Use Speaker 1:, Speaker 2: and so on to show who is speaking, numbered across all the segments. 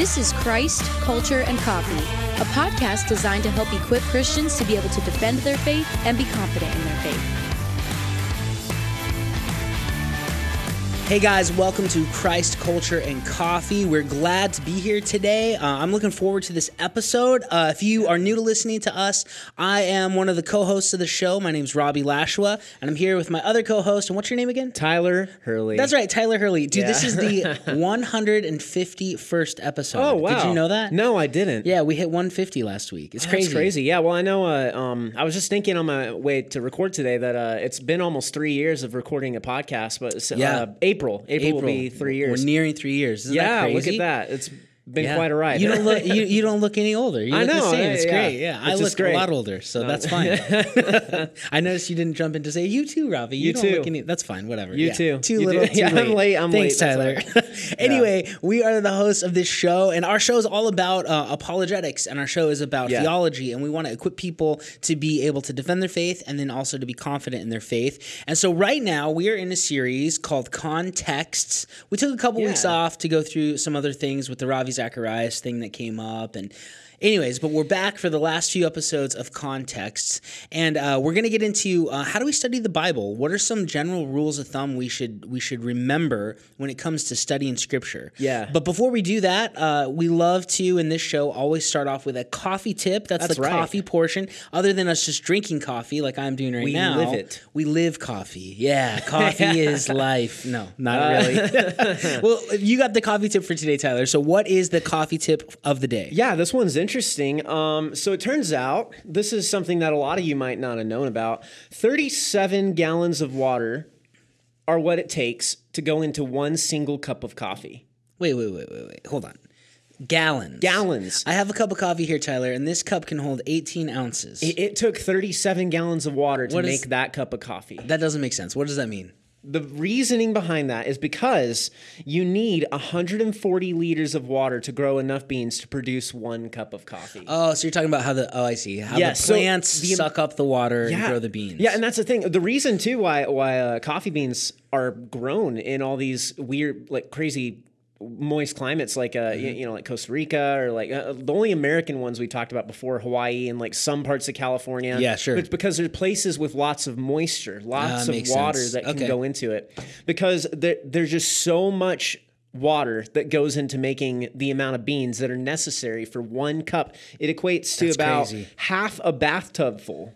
Speaker 1: This is Christ, Culture, and Coffee, a podcast designed to help equip Christians to be able to defend their faith and be confident in their faith.
Speaker 2: Hey guys, welcome to Christ Culture and Coffee. We're glad to be here today. Uh, I'm looking forward to this episode. Uh, if you are new to listening to us, I am one of the co hosts of the show. My name's Robbie Lashua, and I'm here with my other co host. And what's your name again?
Speaker 3: Tyler Hurley.
Speaker 2: That's right, Tyler Hurley. Dude, this is the 151st episode.
Speaker 3: Oh wow!
Speaker 2: Did you know that?
Speaker 3: No, I didn't.
Speaker 2: Yeah, we hit 150 last week. It's
Speaker 3: That's
Speaker 2: crazy.
Speaker 3: crazy. Yeah, well, I know. Uh, um, I was just thinking on my way to record today that uh, it's been almost three years of recording a podcast, but it's,
Speaker 2: Yeah.
Speaker 3: uh, April. April. will be three years.
Speaker 2: We're nearing three years. Isn't
Speaker 3: yeah, look at that. It's been
Speaker 2: Yeah.
Speaker 3: quite a ride.
Speaker 2: You don't look you, you don't look any older. You
Speaker 3: I
Speaker 2: look the
Speaker 3: know,
Speaker 2: same.
Speaker 3: uh,
Speaker 2: It's
Speaker 3: yeah.
Speaker 2: great. Yeah, I
Speaker 3: Which is
Speaker 2: look a lot older, so that's fine. I noticed you didn't jump in to say you too, Robbie. You,
Speaker 3: You
Speaker 2: don't
Speaker 3: too.
Speaker 2: look any. That's fine. Whatever.
Speaker 3: You
Speaker 2: Yeah.
Speaker 3: too.
Speaker 2: Too
Speaker 3: You
Speaker 2: little. Too
Speaker 3: Yeah, I'm
Speaker 2: late.
Speaker 3: late, I'm
Speaker 2: Thanks,
Speaker 3: late,
Speaker 2: Tyler. anyway, we are the hosts of this show, and our show is all about uh, apologetics, and our show is about theology, and we want to equip people to be able to defend their faith, and then also to be confident in their faith. And so, right now, we are in a series called Contexts. We took a couple weeks off to go through some other things with the Ravi Zacharias thing that came up, and anyways, but we're back for the last few episodes of Contexts, and uh, we're going to get into uh, how do we study the Bible? What are some general rules of thumb we should we should remember when it comes to studying Scripture?
Speaker 3: Yeah.
Speaker 2: But before we do that, uh, we love to in this show always start off with a coffee tip. That's,
Speaker 3: That's
Speaker 2: the
Speaker 3: right.
Speaker 2: coffee portion. Other than us just drinking coffee like I'm doing right now,
Speaker 3: We
Speaker 2: now,
Speaker 3: live it.
Speaker 2: We live coffee. Yeah, coffee is life. No, not
Speaker 3: Uh,
Speaker 2: really. well, you got the coffee tip for today, Tyler. So, what is the coffee tip of the day?
Speaker 3: Yeah, this one's interesting. Um, so it turns out this is something that a lot of you might not have known about. 37 gallons of water are what it takes to go into one single cup of coffee.
Speaker 2: Wait, wait, wait, wait, wait. Hold on. Gallons.
Speaker 3: Gallons.
Speaker 2: I have a cup of coffee here, Tyler, and this cup can hold 18 ounces.
Speaker 3: It, it took 37 gallons of water to
Speaker 2: What is-
Speaker 3: make that cup of coffee.
Speaker 2: that doesn't make sense. What does that mean?
Speaker 3: The reasoning behind that is because you need 140 liters of water to grow enough beans to produce one cup of coffee.
Speaker 2: Oh, so you're talking about how the oh I see how
Speaker 3: Yeah,
Speaker 2: the
Speaker 3: so
Speaker 2: plants
Speaker 3: the-
Speaker 2: suck up the water and grow the beans.
Speaker 3: Yeah, and that's the thing. The reason too why why uh, coffee beans are grown in all these weird, like crazy moist climates, like uh,
Speaker 2: Mm-hmm.
Speaker 3: you, know, like Costa Rica or like uh, the only American ones we talked about before, Hawaii and like some parts of California.
Speaker 2: Yeah, sure.
Speaker 3: It's because there's places with lots of moisture, lots of water
Speaker 2: sense.
Speaker 3: that can
Speaker 2: Okay.
Speaker 3: go into it, because there, there's just so much water that goes into making the amount of beans that are necessary for one cup. It equates to
Speaker 2: That's
Speaker 3: about
Speaker 2: crazy.
Speaker 3: half a bathtub full.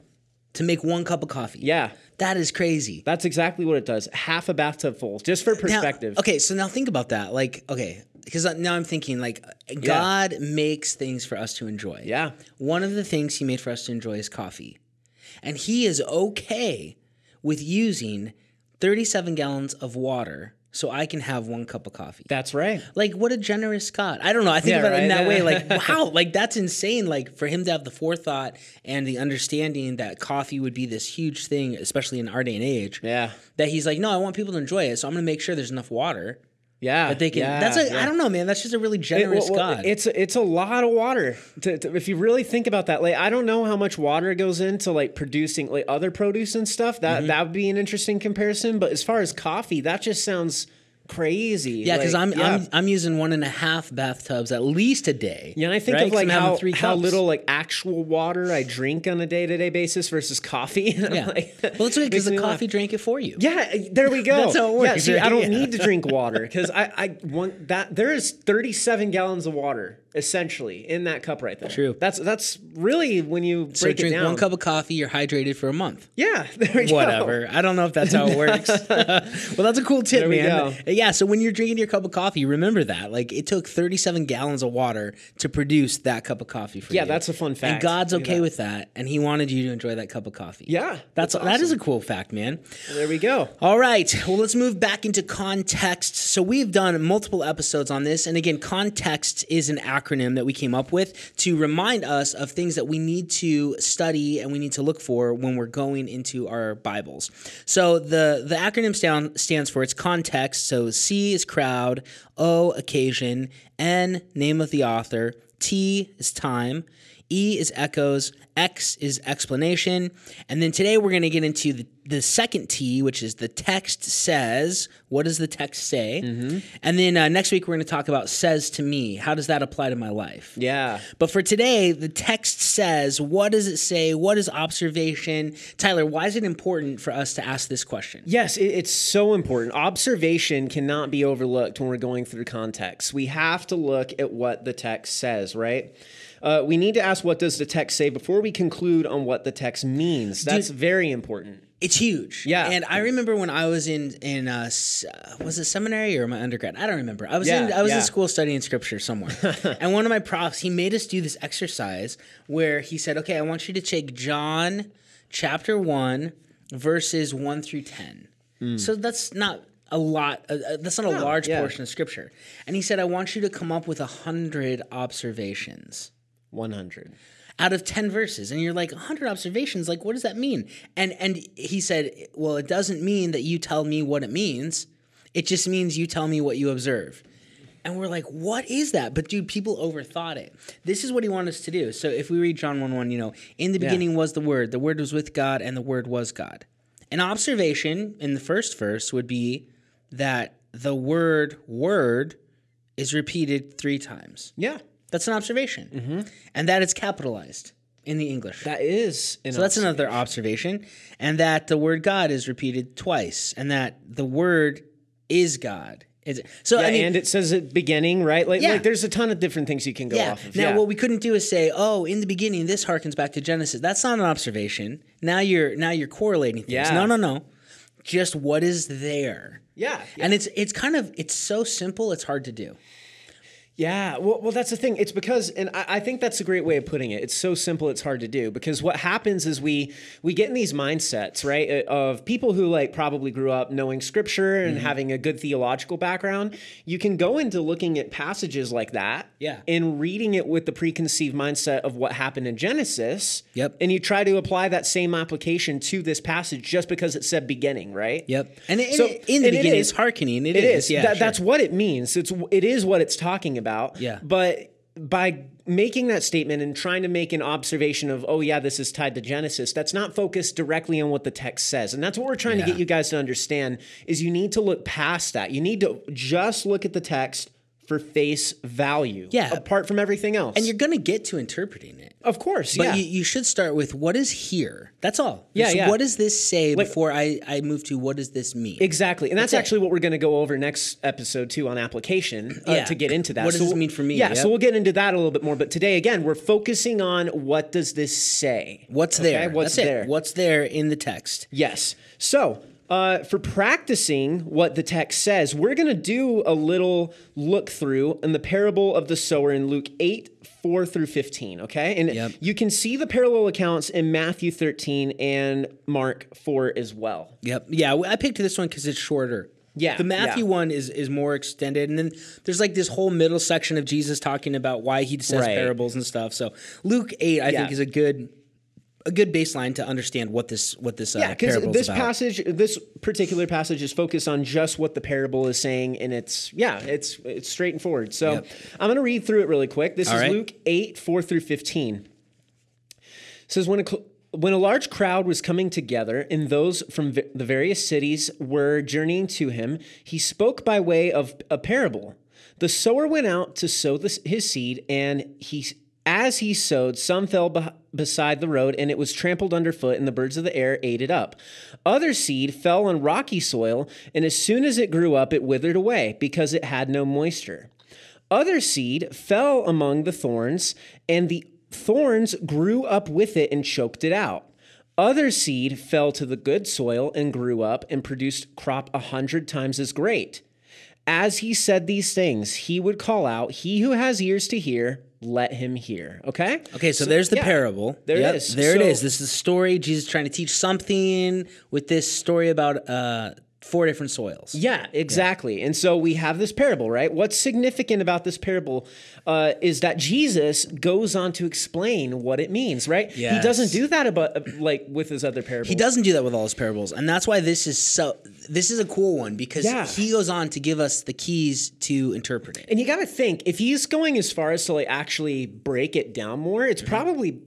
Speaker 2: to make one cup of coffee.
Speaker 3: Yeah.
Speaker 2: That is crazy.
Speaker 3: That's exactly what it does. Half a bathtub full, just for
Speaker 2: Now-
Speaker 3: perspective.
Speaker 2: okay, so now think about that. Like, okay, because uh, now I'm thinking like God makes things for us to enjoy.
Speaker 3: Yeah.
Speaker 2: One of the things He made for us to enjoy is coffee, and He is okay with using 37 gallons of water so I can have one cup of coffee.
Speaker 3: That's right.
Speaker 2: Like what a generous God. I don't know. I think
Speaker 3: Yeah,
Speaker 2: about it in
Speaker 3: right.
Speaker 2: that way. Like wow, like that's insane. Like for him to have the forethought and the understanding that coffee would be this huge thing, especially in our day and age.
Speaker 3: Yeah.
Speaker 2: That he's like, no, I want people to enjoy it, so I'm going to make sure there's enough water
Speaker 3: Yeah.
Speaker 2: that they can.
Speaker 3: yeah,
Speaker 2: that's a.
Speaker 3: yeah.
Speaker 2: I don't know, man. That's just a really generous
Speaker 3: well, well,
Speaker 2: God.
Speaker 3: It's it's a lot of water. To, to- if you really think about that, like I don't know how much water goes into like producing like other produce and stuff. That
Speaker 2: Mm-hmm.
Speaker 3: that would be an interesting comparison. But as far as coffee, that just sounds crazy.
Speaker 2: yeah, because
Speaker 3: Like,
Speaker 2: I'm,
Speaker 3: yeah.
Speaker 2: I'm I'm using one and a half bathtubs at least a day.
Speaker 3: Yeah, and I think
Speaker 2: right?
Speaker 3: of like how,
Speaker 2: three
Speaker 3: how little like actual water I drink on a day to day basis versus coffee.
Speaker 2: Yeah.
Speaker 3: like,
Speaker 2: well, it's okay because the
Speaker 3: me laugh.
Speaker 2: coffee drank it for you.
Speaker 3: Yeah, uh, there we go.
Speaker 2: That's how it
Speaker 3: Yeah,
Speaker 2: works,
Speaker 3: see, I don't
Speaker 2: Yeah.
Speaker 3: need to drink water because I, I want that. There is 37 gallons of water essentially in that cup right there.
Speaker 2: True.
Speaker 3: That's that's really when you
Speaker 2: So
Speaker 3: break it down.
Speaker 2: one cup of coffee, you're hydrated for a month.
Speaker 3: Yeah, there we go.
Speaker 2: Whatever. I don't know if that's how it works. well, that's a cool tip, man. Yeah. So when you're drinking your cup of coffee, remember that. Like it took 37 gallons of water to produce that cup of coffee for you.
Speaker 3: Yeah, that's a fun fact. And. God's
Speaker 2: okay with that, and He wanted you to enjoy that cup of coffee.
Speaker 3: Yeah,
Speaker 2: that's,
Speaker 3: that's
Speaker 2: that is a cool fact, man.
Speaker 3: There we go.
Speaker 2: All right. Well, let's move back into context. So, we've done multiple episodes on this. And again, context is an acronym that we came up with to remind us of things that we need to study and we need to look for when we're going into our Bibles. So, the, the acronym stand, stands for it's context. So, C is crowd, O, occasion, N, name of the author, T is time, E is echoes, X is explanation. And then today we're going to get into the, the second T, which is the text says. What does the text say? And then uh, next week we're going to talk about says to me. How does that apply to my life?
Speaker 3: Yeah.
Speaker 2: But for today, the text says, what does it say? What is observation? Tyler, why is it important for us to ask this question?
Speaker 3: Yes, it, it's so important. Observation cannot be overlooked when we're going through context. We have to look at what the text says, right? Uh, we need to ask what does the text say before we conclude on what the text means. That's very important.
Speaker 2: It's huge.
Speaker 3: Yeah.
Speaker 2: And I remember when I was in in uh, uh, was it seminary or my undergrad? I don't remember. I was in I was in school studying scripture somewhere. and one of my profs, he made us do this exercise where he said, "Okay, I want you to take John chapter 1 verses 1 through 10." So that's not a lot uh, uh, that's not a large
Speaker 3: yeah.
Speaker 2: portion of scripture. And he said, "I want you to come up with a 100 observations."
Speaker 3: 100.
Speaker 2: out of 10 verses and you're like 100 observations like what does that mean? And and he said well it doesn't mean that you tell me what it means. It just means you tell me what you observe. And we're like what is that? But dude people overthought it. This is what he wanted us to do. So if we read john 1 1 you know in the beginning was the word. The word was with god and the word was god. An observation in the first verse would be that the word word is repeated three times.
Speaker 3: Yeah.
Speaker 2: That's an observation. Mm-hmm. And that it's capitalized in the English.
Speaker 3: That is
Speaker 2: so that's another observation. And that the word God is repeated twice. And that the word is God. So
Speaker 3: Yeah,
Speaker 2: I mean,
Speaker 3: and it says at beginning, right? Like,
Speaker 2: Yeah.
Speaker 3: like there's a ton of different things you can go
Speaker 2: yeah.
Speaker 3: off of.
Speaker 2: Now
Speaker 3: yeah.
Speaker 2: what we couldn't do is say, oh, in the beginning this harkens back to Genesis. That's not an observation. Now you're now you're correlating things.
Speaker 3: Yeah.
Speaker 2: No, no, no. Just what is there.
Speaker 3: yeah.
Speaker 2: And it's it's kind of it's so simple it's hard to do.
Speaker 3: Yeah, well, well, that's the thing. It's because, and I, I think that's a great way of putting it. It's so simple, it's hard to do. Because what happens is we we get in these mindsets, right, uh, of people who like probably grew up knowing scripture and
Speaker 2: Mm-hmm.
Speaker 3: having a good theological background. You can go into looking at passages like that,
Speaker 2: Yeah.
Speaker 3: and reading it with the preconceived mindset of what happened in Genesis.
Speaker 2: Yep.
Speaker 3: And you try to apply that same application to this passage just because it said beginning, right?
Speaker 2: Yep. And, it,
Speaker 3: So-
Speaker 2: in the beginning
Speaker 3: is-
Speaker 2: it's hearkening.
Speaker 3: It is.
Speaker 2: Yeah.
Speaker 3: That-
Speaker 2: sure.
Speaker 3: That's what it means. It's it is what it's talking about.
Speaker 2: Yeah.
Speaker 3: But by making that statement and trying to make an observation of, oh yeah, this is tied to Genesis, that's not focused directly on what the text says. And that's what we're trying
Speaker 2: Yeah.
Speaker 3: to get you guys to understand is you need to look past that. You need to just look at the text for face value.
Speaker 2: Yeah.
Speaker 3: Apart from everything else.
Speaker 2: and you're going to get to interpreting it.
Speaker 3: of course,
Speaker 2: But
Speaker 3: yeah.
Speaker 2: you, you should start with what is here. That's all.
Speaker 3: Yeah,
Speaker 2: Just
Speaker 3: yeah.
Speaker 2: What does this say before I, I move to what does this mean?
Speaker 3: Exactly, and that's,
Speaker 2: it.
Speaker 3: actually what we're going to go over next episode too on application uh,
Speaker 2: Yeah.
Speaker 3: to get into that.
Speaker 2: What does
Speaker 3: So
Speaker 2: this mean for me?
Speaker 3: Yeah,
Speaker 2: Yep.
Speaker 3: so we'll get into that a little bit more. But today, again, we're focusing on what does this say?
Speaker 2: What's
Speaker 3: Okay,
Speaker 2: there?
Speaker 3: What's
Speaker 2: That's it.
Speaker 3: there?
Speaker 2: What's there in the text?
Speaker 3: Yes. So, uh, for practicing what the text says, we're going to do a little look through in the parable of the sower in Luke 8, 4 through 15. Okay. And
Speaker 2: Yep.
Speaker 3: you can see the parallel accounts in Matthew 13 and Mark 4 as well.
Speaker 2: Yep. Yeah, I picked this one because it's shorter.
Speaker 3: Yeah,
Speaker 2: The Matthew
Speaker 3: yeah.
Speaker 2: one is is more extended, and then there's like this whole middle section of Jesus talking about why he says
Speaker 3: Right.
Speaker 2: parables and stuff. So Luke eight, I
Speaker 3: Yeah.
Speaker 2: think, is a good a good baseline to understand what this what this uh,
Speaker 3: Yeah, because this passage, this particular passage, is focused on just what the parable is saying, and it's yeah, it's it's straight and forward. So
Speaker 2: Yep.
Speaker 3: I'm going to read through it really quick. This
Speaker 2: All
Speaker 3: is
Speaker 2: right.
Speaker 3: Luke eight four through fifteen. It says when a when a large crowd was coming together, and those from v- the various cities were journeying to him, he spoke by way of a parable. The sower went out to sow the, his seed, and he, as he sowed, some fell beside the road, and it was trampled underfoot, and the birds of the air ate it up. Other seed fell on rocky soil, and as soon as it grew up, it withered away because it had no moisture. Other seed fell among the thorns, and the thorns grew up with it and choked it out. Other seed fell to the good soil and grew up and produced crop a hundred times as great. As he said these things, he would call out, He who has ears to hear, let him hear. Okay?
Speaker 2: Okay, so, there's the
Speaker 3: yeah,
Speaker 2: parable.
Speaker 3: There
Speaker 2: Yep,
Speaker 3: it is.
Speaker 2: There it
Speaker 3: So-
Speaker 2: is. This is the story. Jesus trying to teach something with this story about uh, four different soils.
Speaker 3: Yeah, exactly. And so we have this parable, right? What's significant about this parable uh, is that Jesus goes on to explain what it means, right? He doesn't do that about like with his other parables.
Speaker 2: He doesn't do that with all his parables, and that's why this is so. This is a cool one because
Speaker 3: Yeah.
Speaker 2: he goes on to give us the keys to interpret it.
Speaker 3: And you got to think if he's going as far as to like actually break it down more, it's probably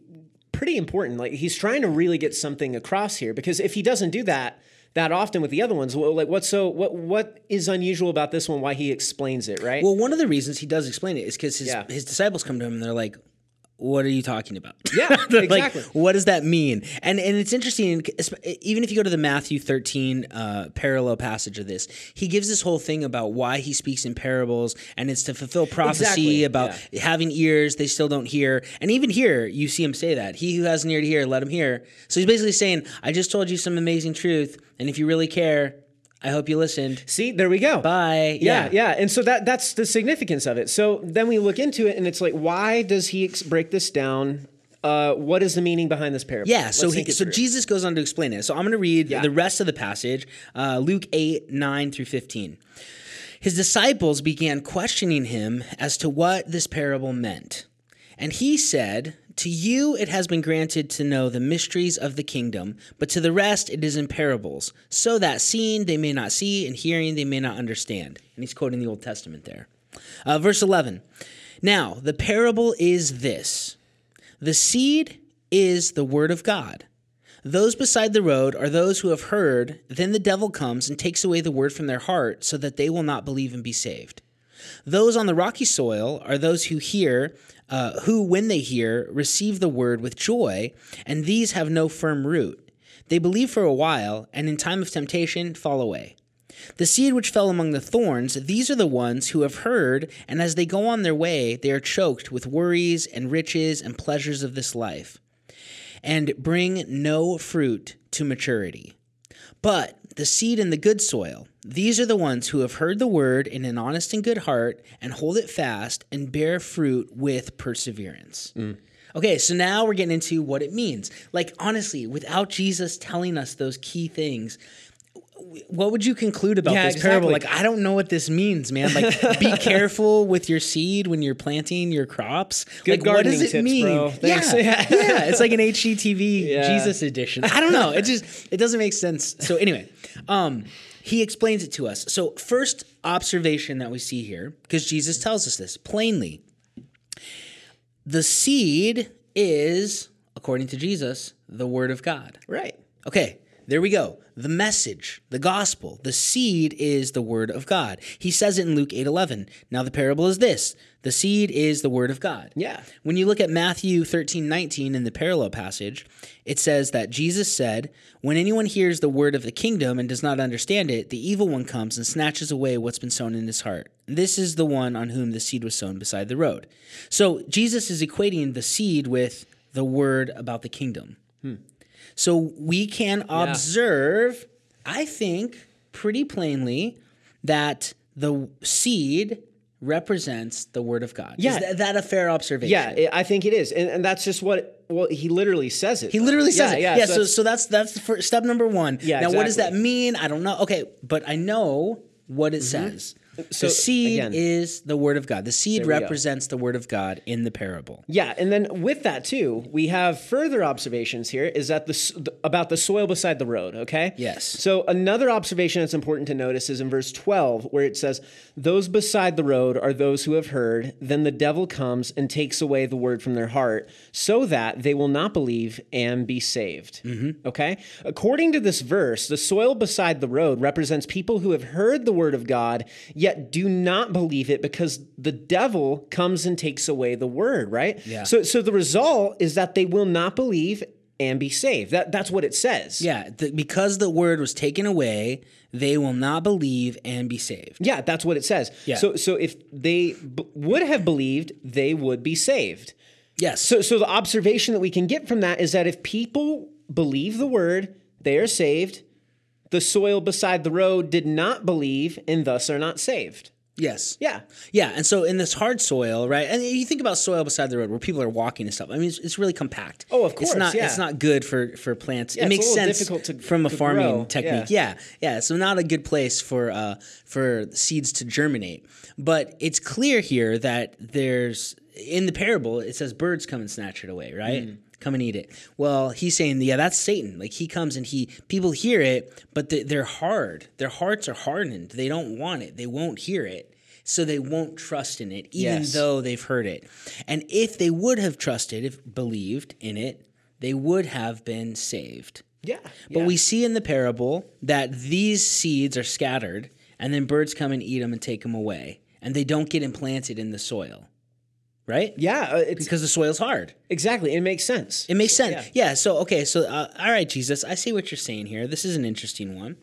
Speaker 3: pretty important. Like he's trying to really get something across here because if he doesn't do that that often with the other ones, well, like what's so what what is unusual about this one? Why he explains it, right?
Speaker 2: Well, one of the reasons he does explain it is because his
Speaker 3: Yeah.
Speaker 2: his disciples come to him and they're like, "What are you talking about?"
Speaker 3: Yeah,
Speaker 2: They're
Speaker 3: exactly.
Speaker 2: Like, what does that mean? And and it's interesting. Even if you go to the Matthew thirteen uh, parallel passage of this, he gives this whole thing about why he speaks in parables, and it's to fulfill prophecy
Speaker 3: Exactly,
Speaker 2: about having ears they still don't hear. And even here, you see him say that he who has an ear to hear, let him hear. So he's basically saying, "I just told you some amazing truth, and if you really care." I hope you listened.
Speaker 3: See, there we go.
Speaker 2: Bye.
Speaker 3: Yeah, yeah, and so that that's the significance of it. So then we look into it, and it's like, why does he ex- break this down? Uh, what is the meaning behind this parable?
Speaker 2: Yeah, so he, so
Speaker 3: through.
Speaker 2: Jesus goes on to explain it. So I'm going to read
Speaker 3: Yeah.
Speaker 2: the rest of the passage, uh, Luke 8, 9 through 15. His disciples began questioning him as to what this parable meant. And he said, To you it has been granted to know the mysteries of the kingdom, but to the rest it is in parables, so that seeing they may not see, and hearing they may not understand. And he's quoting the Old Testament there. Uh, verse 11 Now, the parable is this the seed is the word of God. Those beside the road are those who have heard, then the devil comes and takes away the word from their heart so that they will not believe and be saved. Those on the rocky soil are those who hear, uh, who, when they hear, receive the word with joy, and these have no firm root. They believe for a while, and in time of temptation fall away. The seed which fell among the thorns, these are the ones who have heard, and as they go on their way, they are choked with worries and riches and pleasures of this life, and bring no fruit to maturity. But the seed in the good soil, these are the ones who have heard the word in an honest and good heart, and hold it fast, and bear fruit with perseverance. Okay, so now we're getting into what it means. Like, honestly, without Jesus telling us those key things, what would you conclude about
Speaker 3: Yeah,
Speaker 2: this parable?
Speaker 3: exactly.
Speaker 2: Like, I don't know what this means, man. Like, be careful with your seed when you're planting your crops.
Speaker 3: Good
Speaker 2: like, what does
Speaker 3: gardening
Speaker 2: it
Speaker 3: tips,
Speaker 2: mean?
Speaker 3: bro. Thanks.
Speaker 2: Yeah,
Speaker 3: Yeah.
Speaker 2: yeah, it's like an HGTV
Speaker 3: Yeah.
Speaker 2: Jesus edition. I don't know. It just it doesn't make sense. So anyway, um, he explains it to us. So first observation that we see here, because Jesus tells us this plainly, the seed is, according to Jesus, the word of God.
Speaker 3: right.
Speaker 2: Okay, there we go. The message, the gospel, the seed is the word of God. He says it in Luke 8:11. Now the parable is this: the seed is the word of God.
Speaker 3: Yeah.
Speaker 2: When you look at Matthew 13:19 in the parallel passage, it says that Jesus said, "When anyone hears the word of the kingdom and does not understand it, the evil one comes and snatches away what's been sown in his heart. This is the one on whom the seed was sown beside the road." So Jesus is equating the seed with the word about the kingdom. Hmm. So we can observe, I think, pretty plainly that the seed represents the word of God.
Speaker 3: Yeah.
Speaker 2: Is that, that a fair observation?
Speaker 3: Yeah, I think it is, and, and that's just what. Well, he literally says it.
Speaker 2: He literally says
Speaker 3: yeah,
Speaker 2: it.
Speaker 3: Yeah,
Speaker 2: Yeah,
Speaker 3: so
Speaker 2: so,
Speaker 3: that's-
Speaker 2: so that's that's the first, step number one.
Speaker 3: Yeah,
Speaker 2: Now, what does that mean? I don't know. Okay, but I know what it mm-hmm. says.
Speaker 3: So,
Speaker 2: the seed
Speaker 3: again-
Speaker 2: is the word of God. The seed
Speaker 3: we go.
Speaker 2: represents the word of God in the parable.
Speaker 3: Yeah, and then with that too, we have further observations here. Is that the about the soil beside the road? Okay.
Speaker 2: Yes.
Speaker 3: So another observation that's important to notice is in verse twelve, where it says, "Those beside the road are those who have heard. Then the devil comes and takes away the word from their heart, so that they will not believe and be saved."
Speaker 2: Mm-hmm.
Speaker 3: Okay. According to this verse, the soil beside the road represents people who have heard the word of God, yet do not believe it because the devil comes and takes away the word. Right.
Speaker 2: Yeah.
Speaker 3: So, so the result is that they will not believe and be saved. That that's what it says.
Speaker 2: Yeah, the, because the word was taken away, they will not believe and be saved.
Speaker 3: Yeah, that's what it says.
Speaker 2: Yeah.
Speaker 3: So so if they b- would have believed, they would be saved.
Speaker 2: Yes.
Speaker 3: So so the observation that we can get from that is that if people believe the word, they are saved. The soil beside the road did not believe and thus are not saved.
Speaker 2: Yes.
Speaker 3: Yeah.
Speaker 2: Yeah, and so in this hard soil, right? And you think about soil beside the road where people are walking and stuff. I mean, it's, it's really compact.
Speaker 3: Oh, of
Speaker 2: It's
Speaker 3: course,
Speaker 2: not.
Speaker 3: yeah.
Speaker 2: It's not good for for plants.
Speaker 3: Yeah,
Speaker 2: it makes sense
Speaker 3: difficult to-
Speaker 2: from a farming
Speaker 3: grow,
Speaker 2: technique. Yeah. yeah, So not a good place for uh for seeds to germinate. But it's clear here that there's in the parable it says birds come and snatch it away, right?
Speaker 3: Mm.
Speaker 2: Come and eat it. Well, he's saying, yeah, that's Satan. Like he comes and he people hear it, but they, they're hard. Their hearts are hardened. They don't want it. They won't hear it. So they won't trust in it, even
Speaker 3: Yes.
Speaker 2: though they've heard it. And if they would have trusted, if believed in it, they would have been saved.
Speaker 3: Yeah.
Speaker 2: But
Speaker 3: yeah.
Speaker 2: we see in the parable that these seeds are scattered, and then birds come and eat them and take them away, and they don't get implanted in the soil, right?
Speaker 3: Yeah, uh, it's
Speaker 2: Because the soil's hard.
Speaker 3: exactly. It makes sense.
Speaker 2: It makes sense.
Speaker 3: yeah.
Speaker 2: Yeah. so, okay. So, uh, all right, Jesus, I see what you're saying here. This is an interesting one.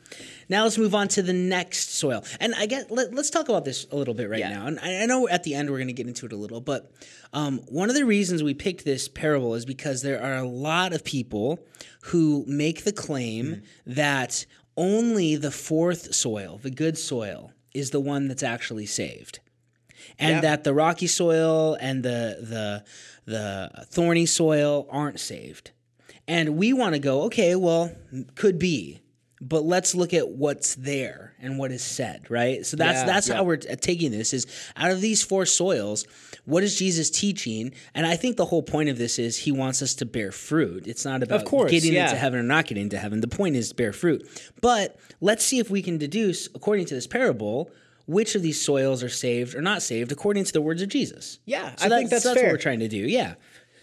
Speaker 2: Now let's move on to the next soil. And I get, let, us talk about this a little bit right
Speaker 3: Yeah.
Speaker 2: now. And I, I know at the end we're going to get into it a little, but um, one of the reasons we picked this parable is because there are a lot of people who make the claim
Speaker 3: Mm-hmm.
Speaker 2: that only the fourth soil, the good soil, is the one that's actually saved and
Speaker 3: Yeah.
Speaker 2: that the rocky soil and the the the thorny soil aren't saved. And we want to go, okay, well, could be, but let's look at what's there and what is said, right? So that's
Speaker 3: Yeah,
Speaker 2: that's
Speaker 3: yeah.
Speaker 2: how we're t- uh, taking this is out of these four soils, what is Jesus teaching? And I think the whole point of this is he wants us to bear fruit. It's not about
Speaker 3: course,
Speaker 2: getting
Speaker 3: yeah.
Speaker 2: into heaven or not getting into heaven. The point is bear fruit. But let's see if we can deduce, according to this parable, which of these soils are saved or not saved according to the words of Jesus.
Speaker 3: Yeah,
Speaker 2: So
Speaker 3: I think that's
Speaker 2: what
Speaker 3: fair.
Speaker 2: we're trying to do. Yeah.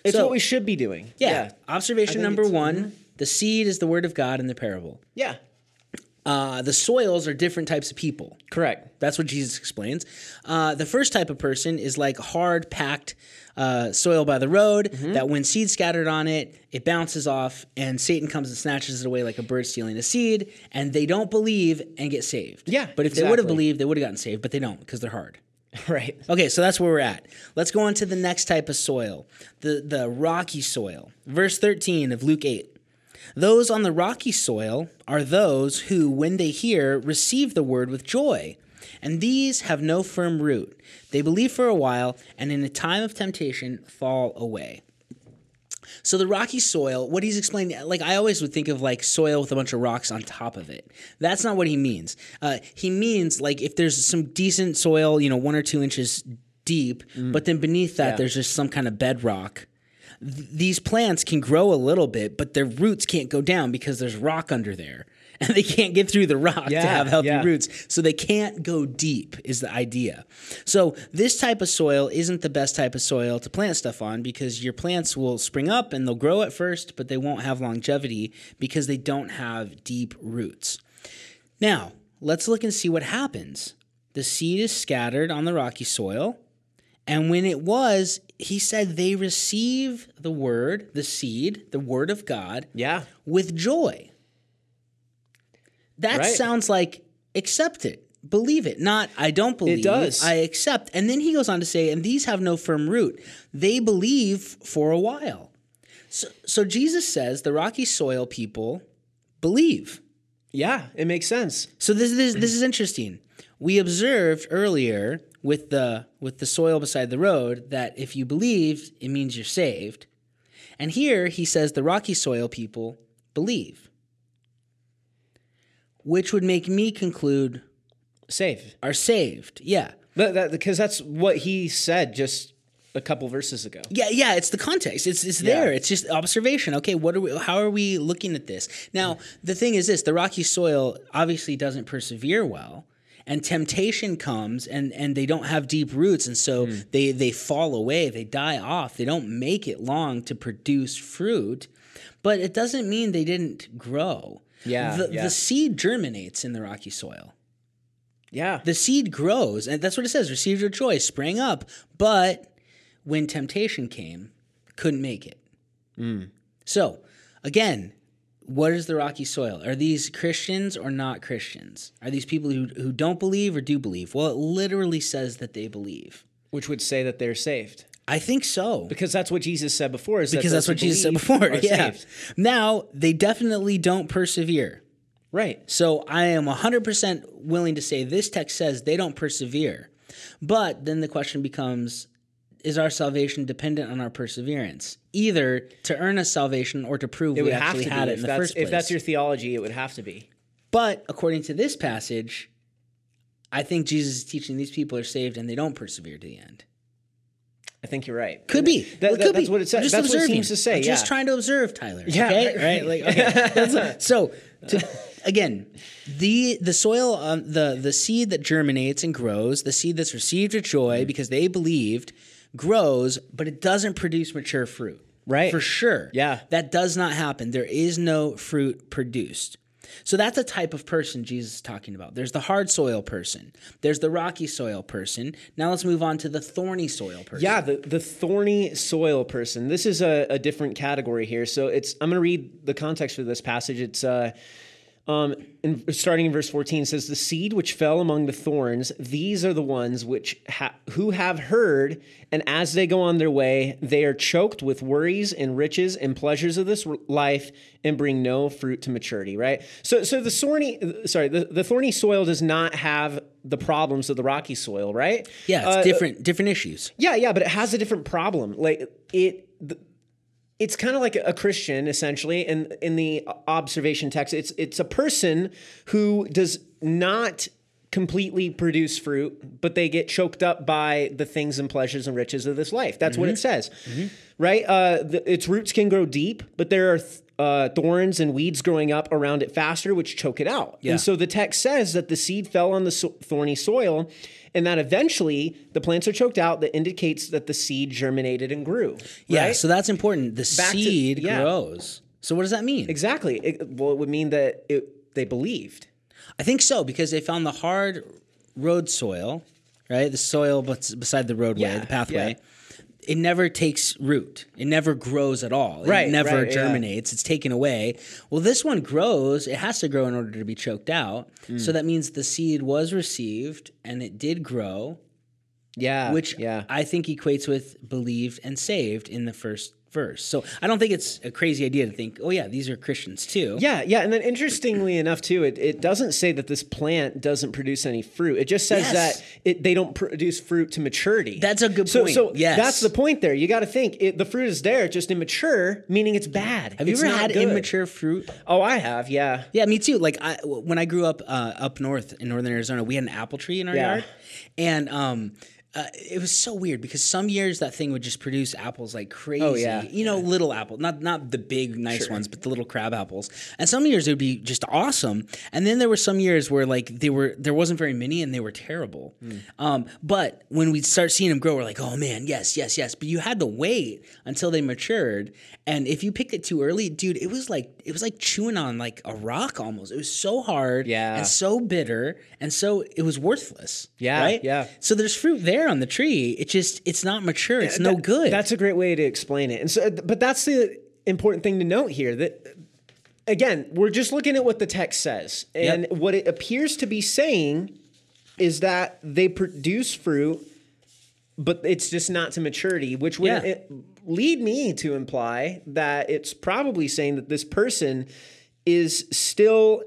Speaker 3: It's
Speaker 2: So-
Speaker 3: what we should be doing.
Speaker 2: yeah. Observation
Speaker 3: think
Speaker 2: number one mm-hmm. the seed is the word of God in the parable.
Speaker 3: Yeah.
Speaker 2: Uh, the soils are different types of people.
Speaker 3: Correct.
Speaker 2: That's what Jesus explains. Uh, the first type of person is like hard packed uh, soil by the road
Speaker 3: Mm-hmm.
Speaker 2: that when seed scattered on it, it bounces off and Satan comes and snatches it away like a bird stealing a seed, and they don't believe and get saved.
Speaker 3: Yeah,
Speaker 2: But if they would have believed, they would have gotten saved, but they don't because they're hard.
Speaker 3: Right.
Speaker 2: Okay, so that's where we're at. Let's go on to the next type of soil, the, the rocky soil. Verse 13 of Luke 8. Those on the rocky soil are those who, when they hear, receive the word with joy. And these have no firm root. They believe for a while, and in a time of temptation fall away. So the rocky soil, what he's explaining, like I always would think of like soil with a bunch of rocks on top of it. That's not what he means. Uh, he means like if there's some decent soil, you know, one or two inches deep, but then beneath that
Speaker 3: Yeah.
Speaker 2: there's just some kind of bedrock. Th- these plants can grow a little bit, but their roots can't go down because there's rock under there. And they can't get through the rock to have healthy
Speaker 3: yeah.
Speaker 2: roots. So they can't go deep, is the idea. So this type of soil isn't the best type of soil to plant stuff on because your plants will spring up and they'll grow at first, but they won't have longevity because they don't have deep roots. Now, let's look and see what happens. The seed is scattered on the rocky soil. And when it was, he said they receive the word, the seed, the word of God,
Speaker 3: Yeah.
Speaker 2: with joy. That
Speaker 3: Right.
Speaker 2: sounds like accept it, believe it, not I don't believe.
Speaker 3: It does.
Speaker 2: I accept. And then he goes on to say, and these have no firm root. They believe for a while. So, so Jesus says the rocky soil people believe.
Speaker 3: Yeah. It makes sense.
Speaker 2: So this is this is interesting. We observed earlier with the with the soil beside the road that if you believe, it means you're saved. And here he says the rocky soil people believe. Which would make me conclude
Speaker 3: saved.
Speaker 2: are saved. Yeah.
Speaker 3: That, that, because that's what he said just a couple verses ago.
Speaker 2: Yeah, yeah, it's the context. It's it's
Speaker 3: Yeah.
Speaker 2: there. It's just observation. Okay, what are we how are we looking at this? Now, the thing is this, the rocky soil obviously doesn't persevere well. And temptation comes and and they don't have deep roots and so
Speaker 3: Hmm.
Speaker 2: they they fall away, they die off. They don't make it long to produce fruit. But it doesn't mean they didn't grow.
Speaker 3: Yeah,
Speaker 2: The
Speaker 3: yeah.
Speaker 2: the seed germinates in the rocky soil
Speaker 3: Yeah.
Speaker 2: the seed grows, and that's what it says. Received your joy, sprang up, but when temptation came, couldn't make it. So, again, what is the rocky soil? Are these Christians or not Christians? Are these people who, who don't believe or do believe? Well, it literally says that they believe.
Speaker 3: Which would say that they're saved.
Speaker 2: I think so.
Speaker 3: Because that's what Jesus said before. Is
Speaker 2: Because
Speaker 3: those
Speaker 2: that's what Jesus said before. Yeah.
Speaker 3: saved.
Speaker 2: Now, they definitely don't persevere.
Speaker 3: Right.
Speaker 2: So I am 100% willing to say this text says they don't persevere. But then the question becomes is our salvation dependent on our perseverance? Either to earn a salvation or to prove
Speaker 3: It
Speaker 2: we actually had it
Speaker 3: if
Speaker 2: in the
Speaker 3: that's,
Speaker 2: first place.
Speaker 3: if that's your theology. It would have to be.
Speaker 2: but according to this passage, I think Jesus is teaching these people are saved and they don't persevere to the end.
Speaker 3: I think you're right.
Speaker 2: Could be.
Speaker 3: That-
Speaker 2: Well, could
Speaker 3: that's
Speaker 2: be.
Speaker 3: what it
Speaker 2: I'm
Speaker 3: says.
Speaker 2: just
Speaker 3: That's what it
Speaker 2: observing.
Speaker 3: seems to say.
Speaker 2: I'm just trying to observe, Tyler.
Speaker 3: Yeah,
Speaker 2: Okay.
Speaker 3: right.
Speaker 2: Like, okay. So, to, again, the the soil, um, the the seed that germinates and grows, the seed that's received with
Speaker 3: Mm-hmm.
Speaker 2: joy because they believed, grows, but it doesn't produce mature fruit.
Speaker 3: Right.
Speaker 2: For sure.
Speaker 3: Yeah.
Speaker 2: That does not happen. There is no fruit produced. So that's a type of person Jesus is talking about. There's the hard soil person. There's the rocky soil person. Now let's move on to the thorny soil person.
Speaker 3: Yeah, the, the thorny soil person. This is a, a different category here. So it's I'm going to read the context for this passage. It's uh, um, in, starting in verse 14 says the seed which fell among the thorns these are the ones which ha- who have heard and as they go on their way they are choked with worries and riches and pleasures of this life and bring no fruit to maturity right so so the thorny sorry the, the thorny soil does not have the problems of the rocky soil right
Speaker 2: Yeah, it's
Speaker 3: Uh,
Speaker 2: different different issues.
Speaker 3: yeah, yeah, but it has a different problem. Like it, th- it's kind of like a Christian essentially. In in the observation text, it's it's a person who does not completely produce fruit, but they get choked up by the things and pleasures and riches of this life. That's what it says, right? Uh, the, its roots can grow deep, but there are. Th- uh, thorns and weeds growing up around it faster, which choke it out.
Speaker 2: Yeah.
Speaker 3: And so the text says that the seed fell on the so- thorny soil, and that eventually the plants are choked out. That indicates that the seed germinated and grew.
Speaker 2: Yeah, so that's important. The
Speaker 3: Back to-
Speaker 2: seed
Speaker 3: yeah.
Speaker 2: grows. So what does that mean?
Speaker 3: exactly. It, well, it would mean that it, they believed.
Speaker 2: I think so because they found the hard road soil, right? The soil beside the roadway,
Speaker 3: Yeah,
Speaker 2: the pathway.
Speaker 3: yeah.
Speaker 2: It never takes root. It never grows at all.
Speaker 3: Right,
Speaker 2: It never
Speaker 3: right, yeah.
Speaker 2: germinates. It's taken away. Well, this one grows. It has to grow in order to be choked out.
Speaker 3: Hmm.
Speaker 2: So that means the seed was received and it did grow,
Speaker 3: Yeah.
Speaker 2: which
Speaker 3: yeah.
Speaker 2: I think equates with believed and saved in the first verse. So I don't think it's a crazy idea to think, oh yeah, these are Christians too.
Speaker 3: Yeah, yeah, and then interestingly enough, too, it, it doesn't say that this plant doesn't produce any fruit. It just says
Speaker 2: Yes.
Speaker 3: that it, they don't produce fruit to maturity.
Speaker 2: That's a good
Speaker 3: so,
Speaker 2: point.
Speaker 3: So
Speaker 2: Yes.
Speaker 3: that's the point there. You got to think it, the fruit is there, just immature, meaning it's bad.
Speaker 2: Have you ever had
Speaker 3: good.
Speaker 2: immature fruit?
Speaker 3: Oh, I have. Yeah.
Speaker 2: Yeah, me too. Like I, when I grew up uh, up north in northern Arizona, we had an apple tree in our
Speaker 3: Yeah.
Speaker 2: yard, and um, uh, it was so weird because some years that thing would just produce apples like crazy.
Speaker 3: Oh, yeah.
Speaker 2: you know, little apple, not not the big nice ones, but the little crab apples. And some years it would be just awesome, and then there were some years where like they were there wasn't very many and they were terrible.
Speaker 3: Hmm.
Speaker 2: Um, but when we start seeing them grow, we're like, oh man, yes, yes, yes. But you had to wait until they matured, and if you picked it too early, dude, it was like it was like chewing on like a rock almost. It was so hard,
Speaker 3: Yeah.
Speaker 2: and so bitter, and so it was worthless.
Speaker 3: Yeah,
Speaker 2: right,
Speaker 3: yeah.
Speaker 2: So there's fruit there on the tree. It just it's not mature. It's no
Speaker 3: That-
Speaker 2: good.
Speaker 3: That's a great way to explain it. And so, but that's the important thing to note here that again, we're just looking at what the text says. And
Speaker 2: Yep.
Speaker 3: what it appears to be saying is that they produce fruit, but it's just not to maturity, which would
Speaker 2: Yeah.
Speaker 3: lead me to imply that it's probably saying that this person is still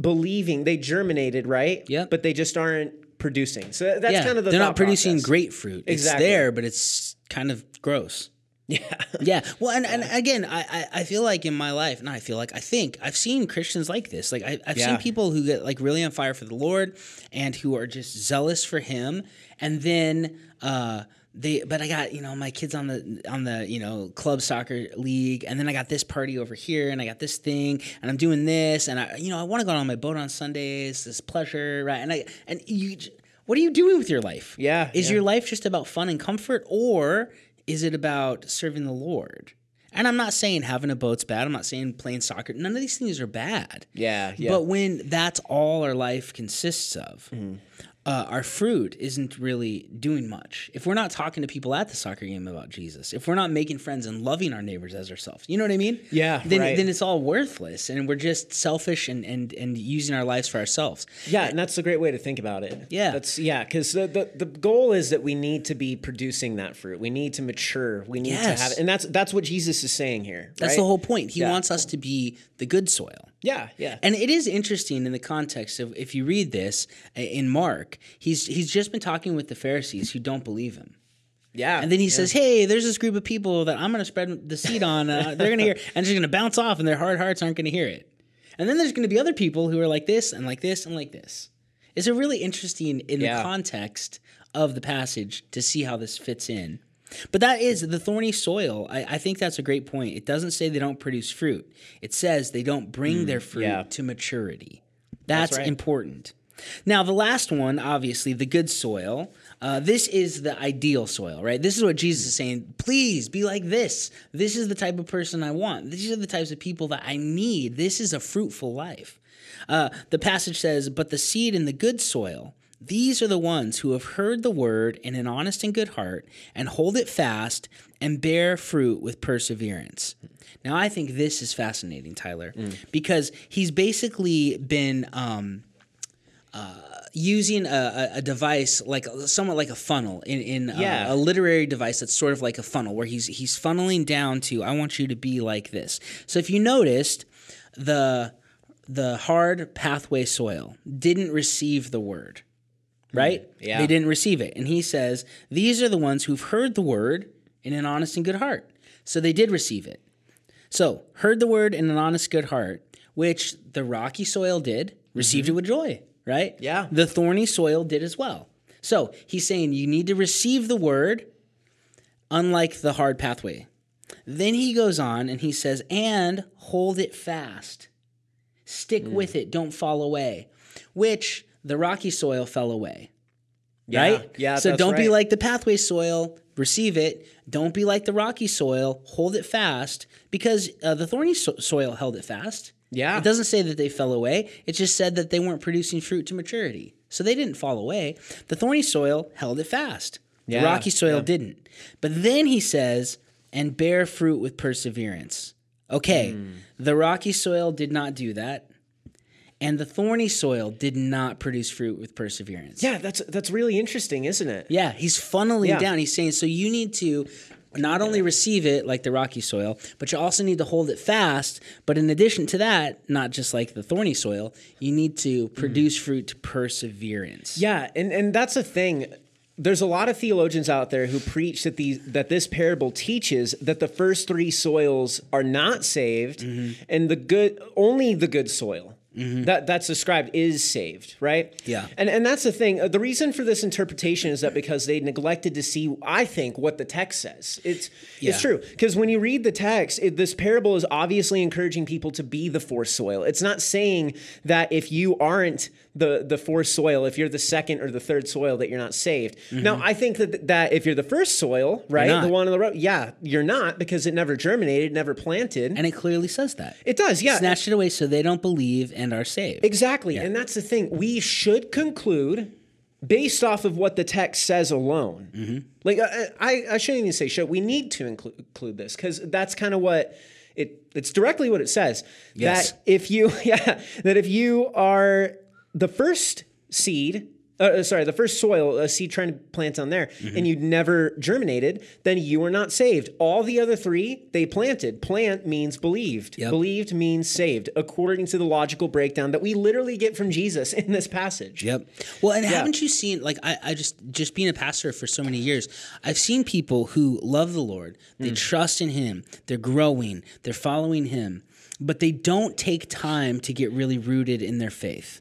Speaker 3: believing they germinated, right?
Speaker 2: yeah
Speaker 3: But they just aren't producing. So that's
Speaker 2: yeah,
Speaker 3: kind of the
Speaker 2: they're not producing
Speaker 3: process.
Speaker 2: great fruit.
Speaker 3: Exactly.
Speaker 2: It's there, but it's kind of gross.
Speaker 3: Yeah.
Speaker 2: Yeah. Well, and, and again, I, I, I feel like in my life, not I feel like, I think I've seen Christians like this. Like I, I've
Speaker 3: Yeah.
Speaker 2: seen people who get like really on fire for the Lord and who are just zealous for Him. And then, uh, they, but I got, you know, my kids on the, on the, you know, club soccer league. And then I got this party over here and I got this thing and I'm doing this. And I, you know, I want to go out on my boat on Sundays, this pleasure. Right. And I, and you, what are you doing with your life?
Speaker 3: Yeah,
Speaker 2: Is
Speaker 3: yeah.
Speaker 2: your life just about fun and comfort or is it about serving the Lord? And I'm not saying having a boat's bad. I'm not saying playing soccer. None of these things are bad.
Speaker 3: Yeah, yeah.
Speaker 2: But when that's all our life consists of,
Speaker 3: Mm-hmm.
Speaker 2: Uh, our fruit isn't really doing much. If we're not talking to people at the soccer game about Jesus, if we're not making friends and loving our neighbors as ourselves, you know what I mean?
Speaker 3: Yeah,
Speaker 2: Then,
Speaker 3: right.
Speaker 2: then it's all worthless, and we're just selfish and and and using our lives for ourselves.
Speaker 3: Yeah, and that's a great way to think about it.
Speaker 2: Yeah.
Speaker 3: that's yeah, because the, the the goal is that we need to be producing that fruit. We need to mature. We need
Speaker 2: Yes.
Speaker 3: to have, it. and that's that's what Jesus is saying here.
Speaker 2: That's
Speaker 3: right?
Speaker 2: the whole point. He
Speaker 3: Yeah.
Speaker 2: wants us to be the good soil.
Speaker 3: Yeah, yeah.
Speaker 2: And it is interesting in the context of if you read this in Mark, he's he's just been talking with the Pharisees who don't believe him.
Speaker 3: yeah.
Speaker 2: And then he says, "Hey, there's this group of people that I'm going to spread the seed on. Uh, they're going to hear, and it's going to bounce off, and their hard hearts aren't going to hear it. And then there's going to be other people who are like this and like this and like this. It's a really interesting in
Speaker 3: Yeah.
Speaker 2: the context of the passage to see how this fits in. But that is the thorny soil. I, I think that's a great point. It doesn't say they don't produce fruit. It says they don't bring their fruit
Speaker 3: yeah.
Speaker 2: to maturity. That's,
Speaker 3: right.
Speaker 2: important. Now, the last one, obviously, the good soil. Uh, this is the ideal soil, right? This is what Jesus is saying. Please be like this. This is the type of person I want. These are the types of people that I need. This is a fruitful life. Uh, the passage says, But the seed in the good soil, these are the ones who have heard the word in an honest and good heart and hold it fast and bear fruit with perseverance. Now, I think this is fascinating, Tyler, because he's basically been. Um, using a, a, a device like somewhat like a funnel in, in uh,
Speaker 3: Yeah.
Speaker 2: a literary device that's sort of like a funnel where he's he's funneling down to I want you to be like this. So if you noticed the the hard pathway soil didn't receive the word. Right?
Speaker 3: Hmm. yeah.
Speaker 2: They didn't receive it. And he says, These are the ones who've heard the word in an honest and good heart. So they did receive it. So, heard the word in an honest, good heart, which the rocky soil did, received it with joy, right?
Speaker 3: Mm-hmm. Yeah.
Speaker 2: The thorny soil did as well. So, he's saying you need to receive the word, unlike the hard pathway. Then he goes on and he says, and hold it fast. Stick
Speaker 3: Mm.
Speaker 2: with it, don't fall away, which the rocky soil fell away
Speaker 3: Yeah,
Speaker 2: right?
Speaker 3: yeah,
Speaker 2: So don't be like the pathway soil, receive it. Don't be like the rocky soil, hold it fast, because uh, the thorny so- soil held it fast.
Speaker 3: Yeah.
Speaker 2: It doesn't say that they fell away. It just said that they weren't producing fruit to maturity. So they didn't fall away. The thorny soil held it fast. The
Speaker 3: Yeah,
Speaker 2: rocky soil
Speaker 3: yeah.
Speaker 2: didn't. But then he says, and bear fruit with perseverance. Okay,
Speaker 3: Hmm.
Speaker 2: the rocky soil did not do that. And the thorny soil did not produce fruit with perseverance.
Speaker 3: yeah, that's that's really interesting, isn't it?
Speaker 2: Yeah, he's funneling
Speaker 3: Yeah.
Speaker 2: down. He's saying, so you need to not only receive it like the rocky soil, but you also need to hold it fast. But in addition to that, not just like the thorny soil, you need to produce fruit to perseverance.
Speaker 3: Yeah, and and that's a thing. There's a lot of theologians out there who preach that these that this parable teaches that the first three soils are not saved, mm-hmm. and the good only the good soil Mm-hmm. that that's described is saved, right?
Speaker 2: Yeah.
Speaker 3: and and that's the thing. The reason for this interpretation is that because they neglected to see, I think, what the text says. It's
Speaker 2: Yeah.
Speaker 3: it's true because when you read the text, it, this parable is obviously encouraging people to be the fourth soil. It's not saying that if you aren't the the fourth soil, if you're the second or the third soil, that you're not saved. Mm-hmm. Now, I think that that if you're the first soil, right, the one on the road, yeah, you're not because it never germinated, never planted.
Speaker 2: And it clearly says that.
Speaker 3: it does, yeah.
Speaker 2: Snatched it away so they don't believe and are saved.
Speaker 3: Exactly. And that's the thing. We should conclude based off of what the text says alone.
Speaker 2: Mm-hmm.
Speaker 3: Like, I, I, I shouldn't even say should. We need to include, include this because that's kind of what it, it's directly what it says.
Speaker 2: Yes.
Speaker 3: That if you, yeah, that if you are the first seed, uh, sorry, the first soil, a seed trying to plant on there,
Speaker 2: Mm-hmm.
Speaker 3: and you never germinated, then you are not saved. All the other three, they planted. Plant means believed.
Speaker 2: Yep.
Speaker 3: Believed means saved, according to the logical breakdown that we literally get from Jesus in this passage.
Speaker 2: Yep. Well, and haven't you seen like I, I just just being a pastor for so many years, I've seen people who love the Lord, they
Speaker 3: Mm.
Speaker 2: trust in him, they're growing, they're following him, but they don't take time to get really rooted in their faith.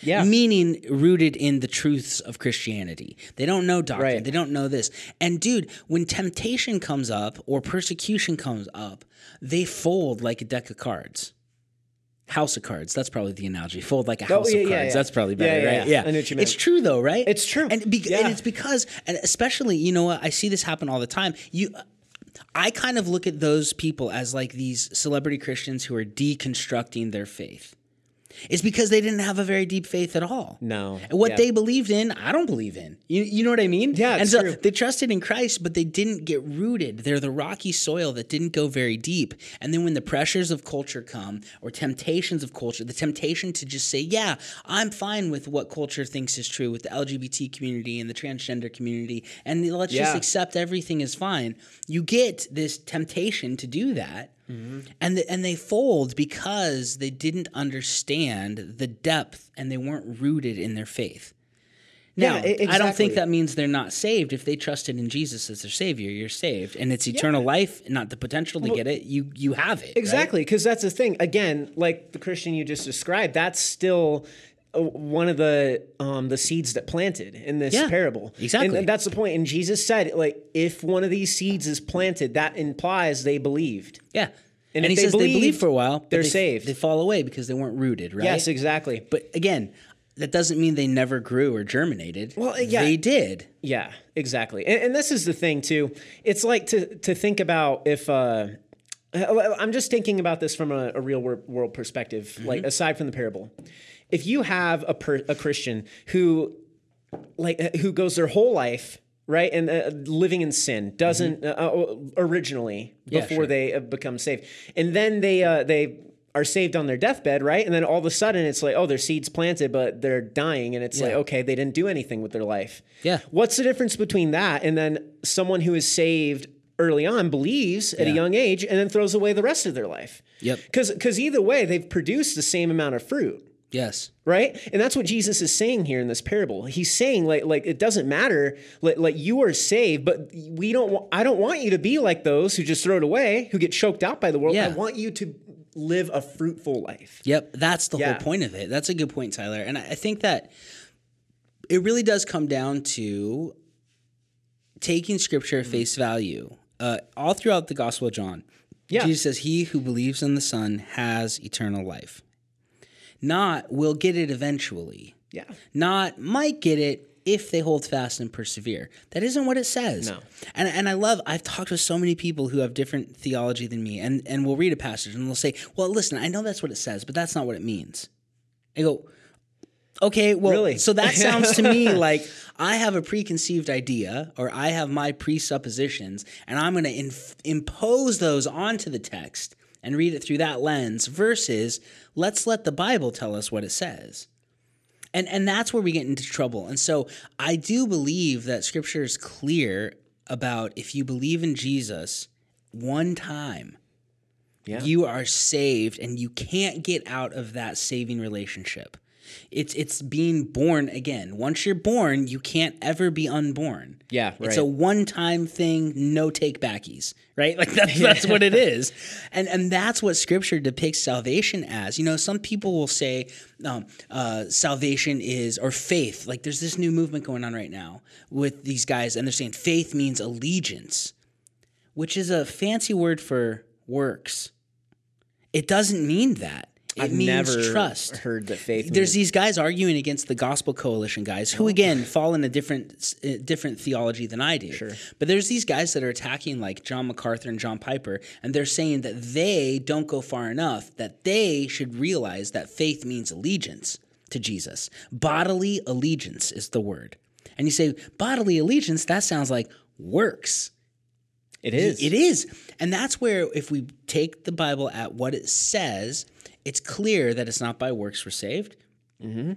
Speaker 3: Yeah.
Speaker 2: Meaning rooted in the truths of Christianity. They don't know doctrine.
Speaker 3: Right.
Speaker 2: They don't know this. And dude, when temptation comes up or persecution comes up, they fold like a deck of cards. House of cards. That's probably the analogy. Fold like a oh, house
Speaker 3: yeah,
Speaker 2: of cards.
Speaker 3: yeah.
Speaker 2: That's probably better,
Speaker 3: yeah,
Speaker 2: right?
Speaker 3: yeah. I know what you meant.
Speaker 2: It's true though, right?
Speaker 3: It's true.
Speaker 2: And, be- and it's because, and especially, you know what? I see this happen all the time. You. I kind of look at those people as like these celebrity Christians who are deconstructing their faith. It's because they didn't have a very deep faith at all.
Speaker 3: No.
Speaker 2: And what
Speaker 3: Yeah.
Speaker 2: they believed in, I don't believe in. You, you know what I mean?
Speaker 3: Yeah,
Speaker 2: And so
Speaker 3: true.
Speaker 2: they trusted in Christ, but they didn't get rooted. They're the rocky soil that didn't go very deep. And then when the pressures of culture come or temptations of culture, the temptation to just say, yeah, I'm fine with what culture thinks is true with the LGBT community and the transgender community, and let's just accept everything is fine. You get this temptation to do that. Mm-hmm. and the, and they fold because they didn't understand the depth and they weren't rooted in their faith. Now,
Speaker 3: Yeah, e-
Speaker 2: I don't think that means they're not saved. If they trusted in Jesus as their savior, you're saved, and it's eternal life, not the potential to get it. You you have it?
Speaker 3: Exactly, because that's the thing. Again, like the Christian you just described, that's still one of the um, the seeds that planted in this
Speaker 2: Yeah,
Speaker 3: parable.
Speaker 2: exactly.
Speaker 3: and, and that's the point. And Jesus said, like, if one of these seeds is planted, that implies they believed.
Speaker 2: Yeah,
Speaker 3: And
Speaker 2: and,
Speaker 3: if
Speaker 2: he
Speaker 3: they
Speaker 2: says they
Speaker 3: believe,
Speaker 2: believe for a while,
Speaker 3: they're
Speaker 2: they,
Speaker 3: saved.
Speaker 2: They fall away because they weren't rooted, right?
Speaker 3: Yes, exactly.
Speaker 2: But again, that doesn't mean they never grew or germinated.
Speaker 3: Well, yeah.
Speaker 2: they did.
Speaker 3: Yeah, exactly. And, and this is the thing too. It's like to to think about if uh, I'm just thinking about this from a, a real world perspective, like aside from the parable. If you have a per, a Christian who like uh, who goes their whole life right and uh, living in sin doesn't uh, uh, originally
Speaker 2: Yeah,
Speaker 3: before
Speaker 2: sure.
Speaker 3: they uh, become saved. And then they uh, they are saved on their deathbed right? And then all of a sudden it's like oh their seeds planted but they're dying and it's like okay they didn't do anything with their life.
Speaker 2: Yeah.
Speaker 3: what's the difference between that and then someone who is saved early on believes at a young age and then throws away the rest of their life?
Speaker 2: Yep.
Speaker 3: because because either way they've produced the same amount of fruit
Speaker 2: Yes.
Speaker 3: right and that's what jesus is saying here in this parable he's saying like like it doesn't matter like, like you are saved but we don't wa- i don't want you to be like those who just throw it away who get choked out by the world i want you to live a fruitful life
Speaker 2: Yep, that's the
Speaker 3: Yeah.
Speaker 2: whole point of it. That's a good point, Tyler. And I I think that it really does come down to taking scripture at face value. Uh, all throughout the Gospel of John,
Speaker 3: Yeah.
Speaker 2: Jesus says, He who believes in the Son has eternal life. Not will get it eventually.
Speaker 3: yeah
Speaker 2: Not might get it if they hold fast and persevere. That isn't what it says.
Speaker 3: No.
Speaker 2: And and I love I've talked with so many people who have different theology than me and and we'll read a passage and they'll say, "Well, listen, I know that's what it says, but that's not what it means." I go, "Okay, well,
Speaker 3: Really?
Speaker 2: so that sounds to me like I have a preconceived idea or I have my presuppositions and I'm going to inf- impose those onto the text and read it through that lens versus let's let the Bible tell us what it says." and and that's where we get into trouble and so i do believe that scripture is clear about if you believe in jesus one time
Speaker 3: Yeah.
Speaker 2: you are saved and you can't get out of that saving relationship it's it's being born again. Once you're born you can't ever be unborn.
Speaker 3: Yeah,
Speaker 2: it's a one-time thing no take backies right? Like that's that's what it is. And and that's what scripture depicts salvation as. You know some people will say um, uh, salvation is or faith. Like there's this new movement going on right now with these guys and they're saying faith means allegiance which is a fancy word for works. It doesn't mean that it
Speaker 3: I've
Speaker 2: means
Speaker 3: never
Speaker 2: trust
Speaker 3: heard that faith
Speaker 2: there's
Speaker 3: means-
Speaker 2: these guys arguing against the Gospel Coalition guys, who again fall in a different uh, different theology than I do. Sure. But there's these guys that are attacking like John MacArthur and John Piper, and they're saying that they don't go far enough. That they should realize that faith means allegiance to Jesus. Bodily allegiance is the word. And you say bodily allegiance, that sounds like works.
Speaker 3: it is
Speaker 2: It is. And that's where, if we take the Bible at what it says, it's clear that it's not by works we're saved. Mm-hmm.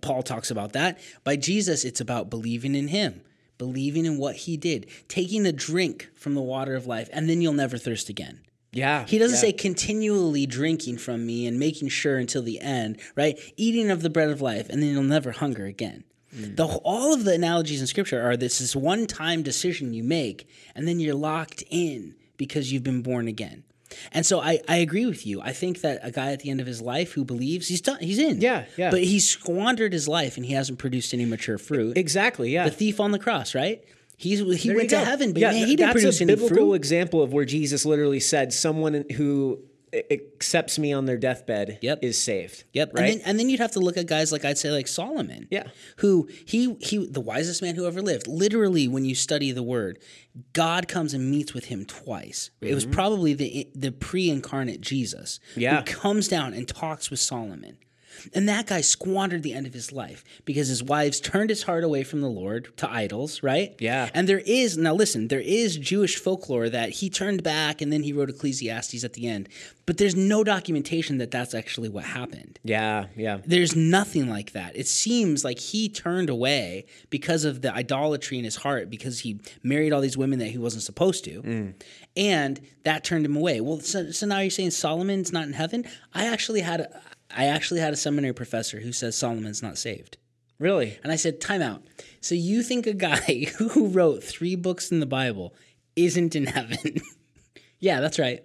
Speaker 2: Paul talks about that. By Jesus, it's about believing in him, believing in what he did, taking a drink from the water of life, and then you'll never thirst again.
Speaker 3: yeah
Speaker 2: He doesn't
Speaker 3: yeah.
Speaker 2: say continually drinking from me and making sure until the end, right? Eating of the bread of life, and then you'll never hunger again. Mm. The, all of the analogies in scripture are this is one time decision you make, and then you're locked in because you've been born again. And so I, I agree with you. I think that a guy at the end of his life who believes he's done, he's in.
Speaker 3: Yeah, yeah.
Speaker 2: But he's squandered his life and he hasn't produced any mature fruit.
Speaker 3: exactly yeah
Speaker 2: the thief on the cross, right? He's he
Speaker 3: There
Speaker 2: went to heaven, but
Speaker 3: yeah,
Speaker 2: man, he didn't
Speaker 3: that's
Speaker 2: produce
Speaker 3: a
Speaker 2: any
Speaker 3: biblical
Speaker 2: fruit.
Speaker 3: example of where Jesus literally said, "Someone who a- accepts me on their deathbed
Speaker 2: Yep.
Speaker 3: is saved."
Speaker 2: Yep.
Speaker 3: Right.
Speaker 2: And then, and then you'd have to look at guys like I'd say like Solomon.
Speaker 3: Yeah.
Speaker 2: Who he he the wisest man who ever lived. Literally, when you study the word, God comes and meets with him twice. It was probably the the pre-incarnate Jesus.
Speaker 3: Mm-hmm. Yeah.
Speaker 2: Who comes down and talks with Solomon. And that guy squandered the end of his life because his wives turned his heart away from the Lord to idols, right?
Speaker 3: Yeah.
Speaker 2: And there is, now listen, there is Jewish folklore that he turned back and then he wrote Ecclesiastes at the end. But there's no documentation that that's actually what happened.
Speaker 3: Yeah, yeah.
Speaker 2: There's nothing like that. It seems like he turned away because of the idolatry in his heart, because he married all these women that he wasn't supposed to. Mm. And that turned him away. Well, so, so now you're saying Solomon's not in heaven? I actually had a, I actually had a seminary professor who says Solomon's not saved.
Speaker 3: Really?
Speaker 2: And I said, time out. So you think a guy who wrote three books in the Bible isn't in heaven? yeah, that's right.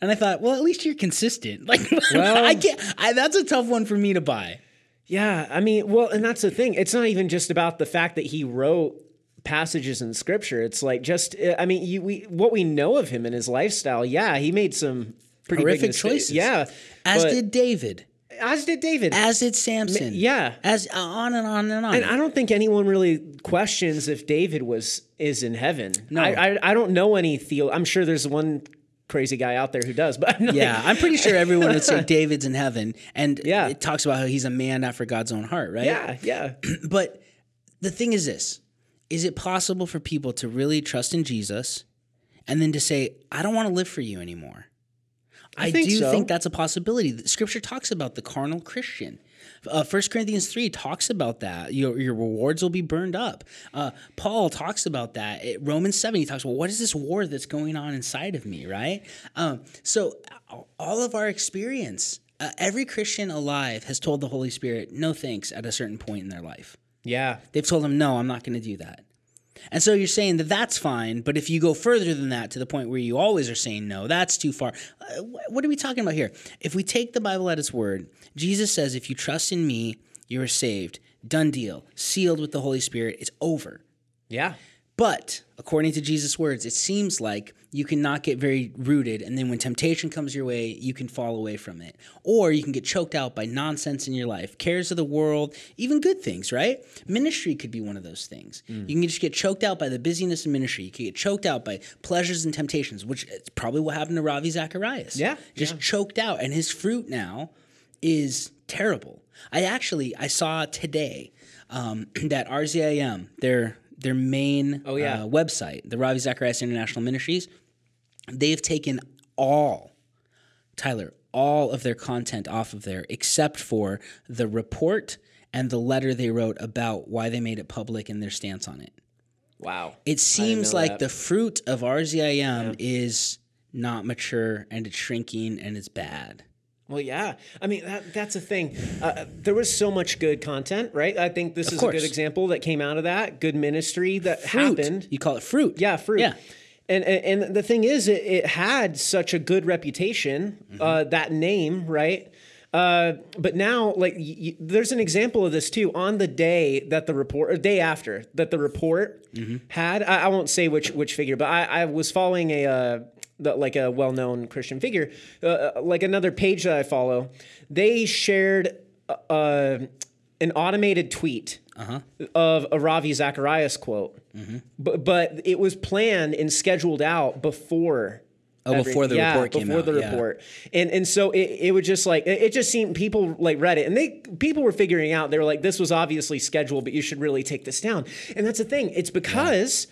Speaker 2: And I thought, well, at least you're consistent. Like,
Speaker 3: Well-
Speaker 2: I can't. I, that's a tough one for me to buy.
Speaker 3: Yeah, I mean, well, and that's the thing. It's not even just about the fact that he wrote passages in scripture. It's like just uh, I mean, you, we what we know of him and his lifestyle. Yeah, he made some pretty
Speaker 2: Horrific choices.
Speaker 3: Yeah,
Speaker 2: As
Speaker 3: but-
Speaker 2: did David.
Speaker 3: As did David.
Speaker 2: As did Samson.
Speaker 3: yeah.
Speaker 2: As uh, on and on and on.
Speaker 3: and I don't think anyone really questions if David was is in heaven.
Speaker 2: No.
Speaker 3: I I, I don't know any theo. I'm sure there's one crazy guy out there who does, but I'm not-
Speaker 2: yeah, I'm pretty sure everyone would say David's in heaven, and
Speaker 3: Yeah.
Speaker 2: it talks about how he's a man after God's own heart, right?
Speaker 3: yeah, yeah.
Speaker 2: But the thing is this is it possible for people to really trust in Jesus and then to say, I don't want to live for you anymore? I,
Speaker 3: think
Speaker 2: do
Speaker 3: so.
Speaker 2: think that's a possibility. The Scripture talks about the carnal Christian. Uh, 1 Corinthians 3 talks about that. Your, your rewards will be burned up. Uh, Paul talks about that. It- Romans 7, he talks about what is this war that's going on inside of me, right? Um, so, all of our experience, uh, every Christian alive has told the Holy Spirit no thanks at a certain point in their life.
Speaker 3: Yeah.
Speaker 2: They've told him, no, I'm not going to do that. And so you're saying that that's fine, but if you go further than that to the point where you always are saying no, that's too far. Uh, what are we talking about here? If we take the Bible at its word, Jesus says, if you trust in me, you are saved. Done deal. Sealed with the Holy Spirit. It's over.
Speaker 3: Yeah.
Speaker 2: But according to Jesus' words, it seems like you cannot get very rooted, and then when temptation comes your way, you can fall away from it. Or you can get choked out by nonsense in your life, cares of the world, even good things, right? Ministry could be one of those things. You can just get choked out by the busyness of ministry. You can get choked out by pleasures and temptations, which is probably what happened to Ravi Zacharias.
Speaker 3: Yeah,
Speaker 2: Just choked out. And his fruit now is terrible. I actually I saw today um, that RZIM, their their main
Speaker 3: Oh, yeah.
Speaker 2: uh, website, the Ravi Zacharias International Ministries, they've taken all Tyler all of their content off of there except for the report and the letter they wrote about why they made it public and their stance on it.
Speaker 3: Wow.
Speaker 2: It seems like
Speaker 3: that.
Speaker 2: the fruit of RZIM is not mature and it's shrinking and it's bad.
Speaker 3: Well, yeah. I mean, that, that's the thing. Uh, there was so much good content, right? I think this is a good example that came out of that. Good ministry that
Speaker 2: Fruit.
Speaker 3: happened.
Speaker 2: You call it fruit.
Speaker 3: Yeah, fruit.
Speaker 2: Yeah.
Speaker 3: And, and and the thing is, it, it had such a good reputation,
Speaker 2: Mm-hmm.
Speaker 3: uh, that name, right? Uh, but now, like, y- there's an example of this too. On the day that the report, or day after that the report
Speaker 2: Mm-hmm.
Speaker 3: had, I, I won't say which which figure, but I, I was following a uh, the, like a well known Christian figure, uh, uh, like another page that I follow. They shared uh, uh, an automated tweet
Speaker 2: Uh-huh.
Speaker 3: of a Ravi Zacharias quote,
Speaker 2: Mm-hmm.
Speaker 3: but but it was planned and scheduled out before.
Speaker 2: Oh, before the
Speaker 3: yeah,
Speaker 2: report came
Speaker 3: before
Speaker 2: out,
Speaker 3: the
Speaker 2: yeah.
Speaker 3: report, and and so it, it would just like it, it just seemed people like read it and they people were figuring out they were like this was obviously scheduled, but you should really take this down. And that's the thing, it's because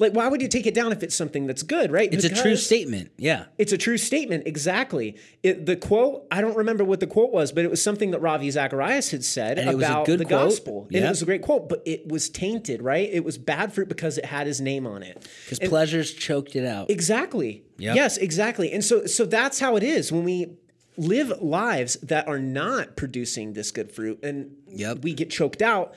Speaker 3: like why would you take it down if it's something that's good, right?
Speaker 2: It's a true statement. Yeah.
Speaker 3: it's a true statement, exactly. It, the quote, I don't remember what the quote was, but it was something that Ravi Zacharias had said
Speaker 2: And it was a
Speaker 3: about
Speaker 2: good
Speaker 3: the
Speaker 2: quote.
Speaker 3: gospel. And it was a great quote, but it was tainted, right? It was bad fruit because it had his name on it.
Speaker 2: Because pleasures choked it out.
Speaker 3: Exactly.
Speaker 2: Yep.
Speaker 3: Yes, exactly. And so so that's how it is when we live lives that are not producing this good fruit and
Speaker 2: Yep.
Speaker 3: we get choked out.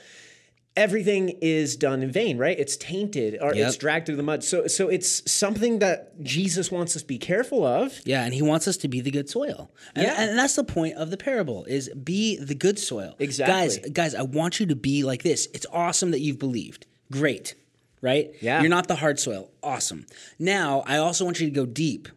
Speaker 3: Everything is done in vain, right? It's tainted or
Speaker 2: Yep.
Speaker 3: it's dragged through the mud. So so it's something that Jesus wants us to be careful of.
Speaker 2: Yeah, and he wants us to be the good soil. And,
Speaker 3: Yeah.
Speaker 2: and that's the point of the parable is be the good soil.
Speaker 3: Exactly.
Speaker 2: Guys, guys, I want you to be like this. It's awesome that you've believed. Great. Right?
Speaker 3: Yeah.
Speaker 2: You're not the hard soil. Awesome. Now, I also want you to go deep.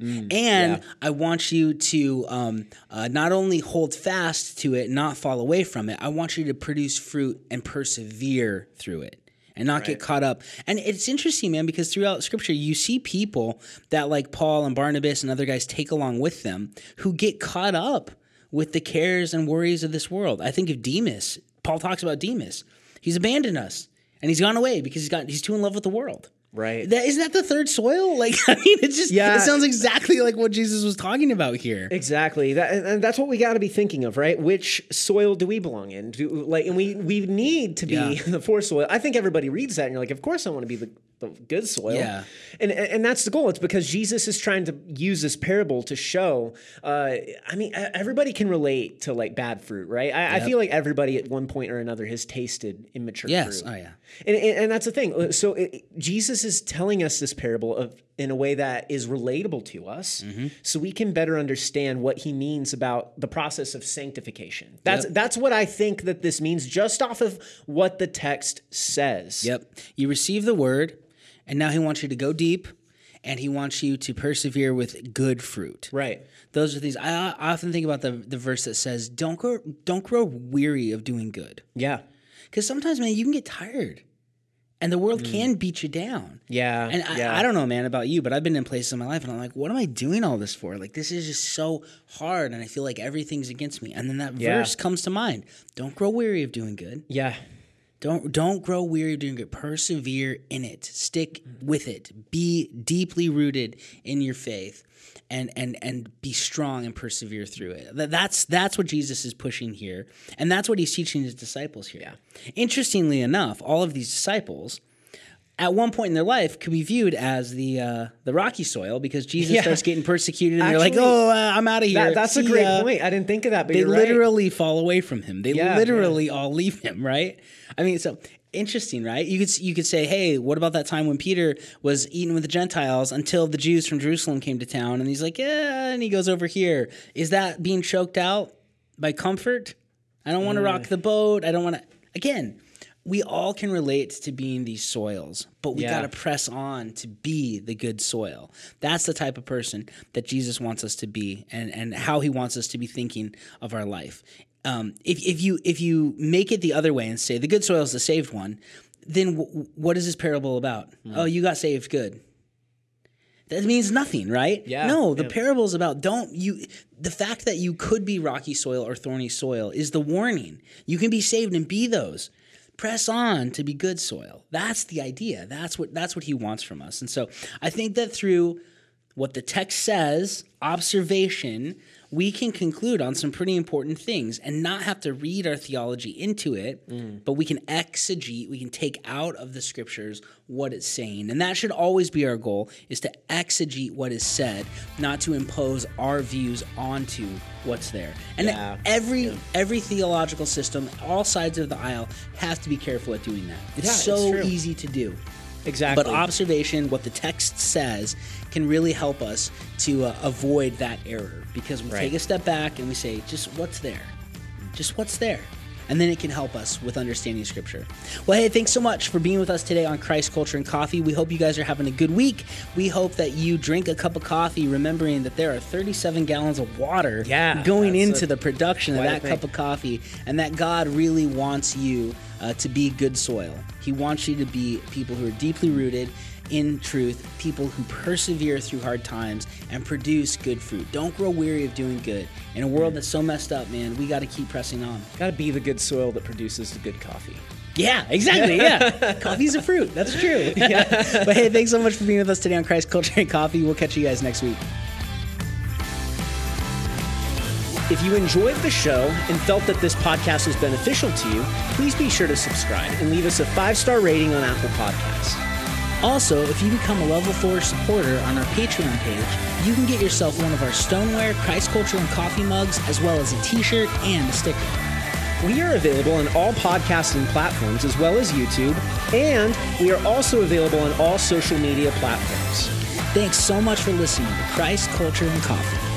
Speaker 3: Mm,
Speaker 2: and I want you to um, uh, not only hold fast to it, not fall away from it. I want you to produce fruit and persevere through it and not get caught up. And it's interesting, man, because throughout scripture, you see people that, like Paul and Barnabas and other guys, take along with them who get caught up with the cares and worries of this world. I think of Demas. Paul talks about Demas. He's abandoned us and he's gone away because he's got he's too in love with the world.
Speaker 3: Right.
Speaker 2: That, isn't that the third soil? Like, I mean, it's just,
Speaker 3: Yeah.
Speaker 2: it sounds exactly like what Jesus was talking about here.
Speaker 3: Exactly. That, and- and that's what we got to be thinking of, right? Which soil do we belong in? Do, like, and we we need to be
Speaker 2: Yeah.
Speaker 3: the fourth soil. I think everybody reads that and you're like, of course I want to be the, the good soil.
Speaker 2: Yeah.
Speaker 3: And, and that's the goal. It's because Jesus is trying to use this parable to show. Uh, I mean, everybody can relate to like bad fruit, right? I, I feel like everybody at one point or another has tasted immature
Speaker 2: Yes.
Speaker 3: fruit.
Speaker 2: Oh, yeah.
Speaker 3: And, and, and that's the thing. So it, Jesus is telling us this parable of in a way that is relatable to us,
Speaker 2: Mm-hmm.
Speaker 3: so we can better understand what he means about the process of sanctification. That's that's what I think that this means, just off of what the text says.
Speaker 2: Yep. You receive the word, and now he wants you to go deep, and he wants you to persevere with good fruit.
Speaker 3: Right.
Speaker 2: Those are things I, often think about the the verse that says, "Don't grow, don't grow weary of doing good,"
Speaker 3: Yeah.
Speaker 2: because sometimes, man, you can get tired, and the world mm. can beat you down.
Speaker 3: Yeah.
Speaker 2: And I,
Speaker 3: yeah.
Speaker 2: I don't know, man, about you, but I've been in places in my life, and I'm like, what am I doing all this for? Like, this is just so hard, and I feel like everything's against me. And then that
Speaker 3: Yeah.
Speaker 2: verse comes to mind: "Don't grow weary of doing good."
Speaker 3: Yeah.
Speaker 2: Don't don't grow weary of doing good. Persevere in it. Stick with it. Be deeply rooted in your faith, and and and be strong and persevere through it. That's that's what Jesus is pushing here, and that's what he's teaching his disciples here. Interestingly enough, all of these disciples. At one point in their life, could be viewed as the uh, the rocky soil because Jesus
Speaker 3: Yeah.
Speaker 2: starts getting persecuted, and they're like, "Oh, uh, I'm out of here."
Speaker 3: That, that's a great
Speaker 2: ya."
Speaker 3: point. I didn't think of that, but
Speaker 2: They
Speaker 3: you're right.
Speaker 2: literally fall away from him. They
Speaker 3: Yeah,
Speaker 2: literally all leave him, right? I mean, so interesting, right? You could you could say, hey, what about that time when Peter was eating with the Gentiles until the Jews from Jerusalem came to town, and he's like, yeah, and he goes over here. Is that being choked out by comfort? I don't want to rock the boat. I don't want to. Again, we all can relate to being these soils, but we
Speaker 3: Yeah.
Speaker 2: got to press on to be the good soil. That's the type of person that Jesus wants us to be, and and how He wants us to be thinking of our life. Um, if if you if you make it the other way and say the good soil is the saved one, then w- what is this parable about?
Speaker 3: Hmm.
Speaker 2: Oh, you got saved, good. That means nothing, right?
Speaker 3: Yeah,
Speaker 2: No, the
Speaker 3: yeah.
Speaker 2: parable is about don't you. The fact that you could be rocky soil or thorny soil is the warning. You can be saved and be those. Press on to be good soil. That's the idea. That's what that's what he wants from us. And so I think that through what the text says, observation, we can conclude on some pretty important things and not have to read our theology into it, but we can exegete, we can take out of the scriptures what it's saying. And that should always be our goal is to exegete what is said, not to impose our views onto what's there. And
Speaker 3: Yeah.
Speaker 2: every every theological system, all sides of the aisle have to be careful at doing that. It's
Speaker 3: Yeah,
Speaker 2: so
Speaker 3: true.
Speaker 2: easy to do.
Speaker 3: Exactly.
Speaker 2: But observation, what the text says, can really help us to uh, avoid that error because we
Speaker 3: Right.
Speaker 2: take a step back and we say, just what's there? Just what's there? And then it can help us with understanding Scripture. Well, hey, thanks so much for being with us today on Christ Culture and Coffee. We hope you guys are having a good week. We hope that you drink a cup of coffee, remembering that there are 37 gallons of water
Speaker 3: Yeah,
Speaker 2: going into
Speaker 3: a-
Speaker 2: the production of that cup of coffee, and that God really wants you uh, to be good soil. He wants you to be people who are deeply rooted in truth, people who persevere through hard times and produce good fruit. Don't grow weary of doing good. In a world that's so messed up, man, we got to keep pressing on.
Speaker 3: Got to be the good soil that produces the good coffee.
Speaker 2: Yeah, exactly. Yeah. Coffee's a fruit. That's true. Yeah. But hey, thanks so much for being with us today on Christ Culture and Coffee. We'll catch you guys next week.
Speaker 3: If you enjoyed the show and felt that this podcast was beneficial to you, please be sure to subscribe and leave us a five star rating on Apple Podcasts.
Speaker 2: Also, if you become a level 4 supporter on our Patreon page, you can get yourself one of our stoneware, Christ Culture, and coffee mugs, as well as a t shirt and a sticker.
Speaker 3: We are available on all podcasting platforms as well as YouTube, and we are also available on all social media platforms.
Speaker 2: Thanks so much for listening to Christ Culture and Coffee.